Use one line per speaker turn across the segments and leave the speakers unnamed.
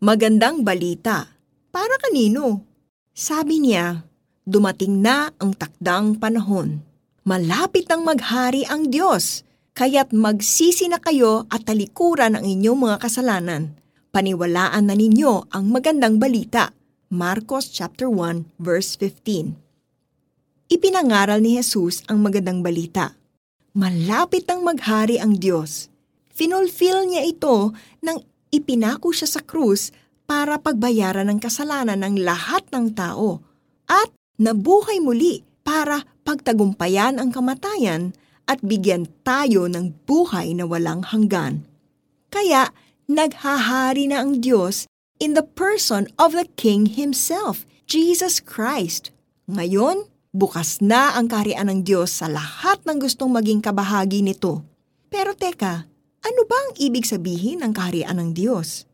Magandang balita. Para kanino? Sabi niya, dumating na ang takdang panahon. Malapit ang maghari ang Diyos, kaya't magsisi na kayo at talikuran ang inyong mga kasalanan. Paniwalaan na ninyo ang magandang balita. Marcos chapter 1 verse 15. Ipinangaral ni Jesus ang magandang balita. Malapit ang maghari ang Diyos. Finulfill niya ito nang ipinako siya sa krus para pagbayaran ng kasalanan ng lahat ng tao at nabuhay muli para pagtagumpayan ang kamatayan at bigyan tayo ng buhay na walang hanggan. Kaya naghahari na ang Diyos in the person of the King Himself, Jesus Christ. Ngayon, bukas na ang kaharian ng Diyos sa lahat ng gustong maging kabahagi nito. Pero teka, ano ba ang ibig sabihin ng kaharian ng Diyos?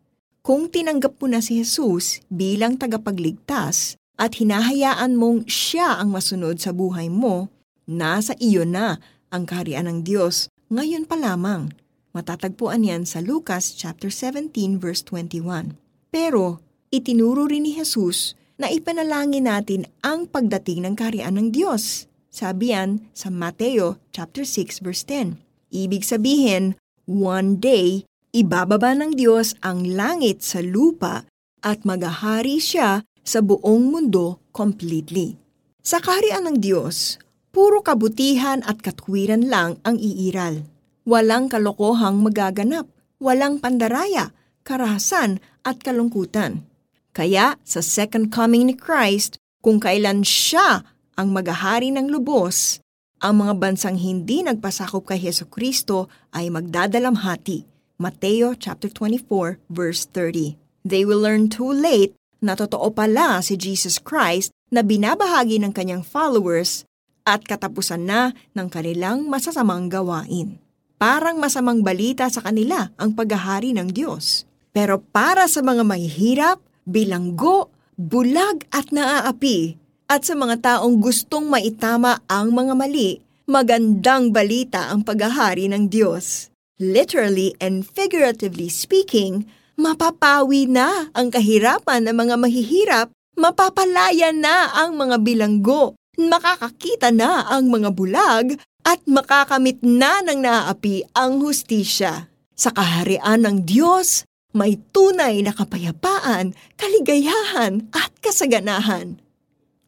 Kung tinanggap mo na si Jesus bilang tagapagligtas at hinahayaan mong siya ang masunod sa buhay mo, nasa iyo na ang kaharian ng Diyos ngayon pa lamang. Matatagpuan yan sa Lucas chapter 17 verse 21. Pero itinuro rin ni Jesus na ipanalangin natin ang pagdating ng kaharian ng Diyos. Sabi yan sa Mateo chapter 6 verse 10. Ibig sabihin, One day, ibababa ng Diyos ang langit sa lupa at magahari siya sa buong mundo completely. Sa kaharian ng Diyos, puro kabutihan at katwiran lang ang iiral. Walang kalokohang magaganap, walang pandaraya, karahasan at kalungkutan. Kaya sa second coming ni Christ, kung kailan siya ang magahari ng lubos, ang mga bansang hindi nagpasakop kay Heso Kristo ay magdadalamhati. Mateo chapter 24 verse 30. They will learn too late na totoo pala si Jesus Christ na binabahagi ng kanyang followers at katapusan na ng kanilang masasamang gawain. Parang masamang balita sa kanila ang paghahari ng Diyos. Pero para sa mga mahihirap, bilanggo, bulag at naaapi, at sa mga taong gustong maitama ang mga mali, magandang balita ang paghahari ng Diyos. Literally and figuratively speaking, mapapawi na ang kahirapan ng mga mahihirap, mapapalaya na ang mga bilanggo, makakakita na ang mga bulag, at makakamit na ng naaapi ang hustisya. Sa kaharian ng Diyos, may tunay na kapayapaan, kaligayahan at kasaganahan.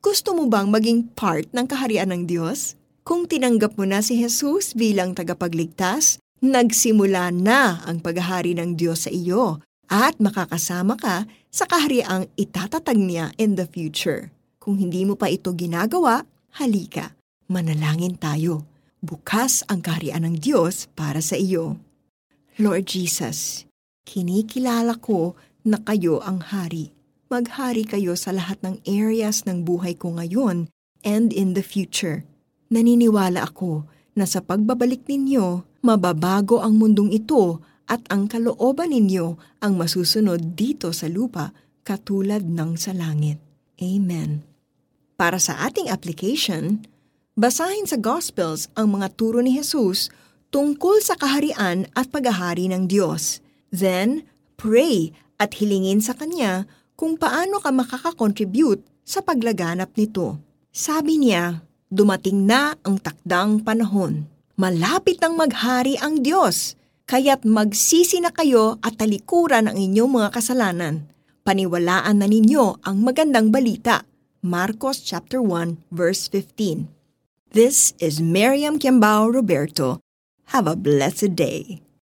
Gusto mo bang maging part ng kaharian ng Diyos? Kung tinanggap mo na si Jesus bilang tagapagligtas, nagsimula na ang paghahari ng Diyos sa iyo at makakasama ka sa kahariang itatatag niya in the future. Kung hindi mo pa ito ginagawa, halika, manalangin tayo. Bukas ang kaharian ng Diyos para sa iyo. Lord Jesus, kinikilala ko na kayo ang hari maghari kayo sa lahat ng areas ng buhay ko ngayon and in the future. Naniniwala ako na sa pagbabalik ninyo, mababago ang mundong ito at ang kalooban ninyo ang masusunod dito sa lupa katulad ng sa langit. Amen. Para sa ating application, basahin sa Gospels ang mga turo ni Jesus tungkol sa kaharian at paghahari ng Diyos. Then, pray at hilingin sa Kanya kung paano ka makakakontribute sa paglaganap nito. Sabi niya, dumating na ang takdang panahon. Malapit ang maghari ang Diyos, kaya't magsisi na kayo at talikuran ang inyong mga kasalanan. Paniwalaan na ninyo ang magandang balita. Marcos chapter 1 verse 15. This is Miriam Kiambao Roberto. Have a blessed day.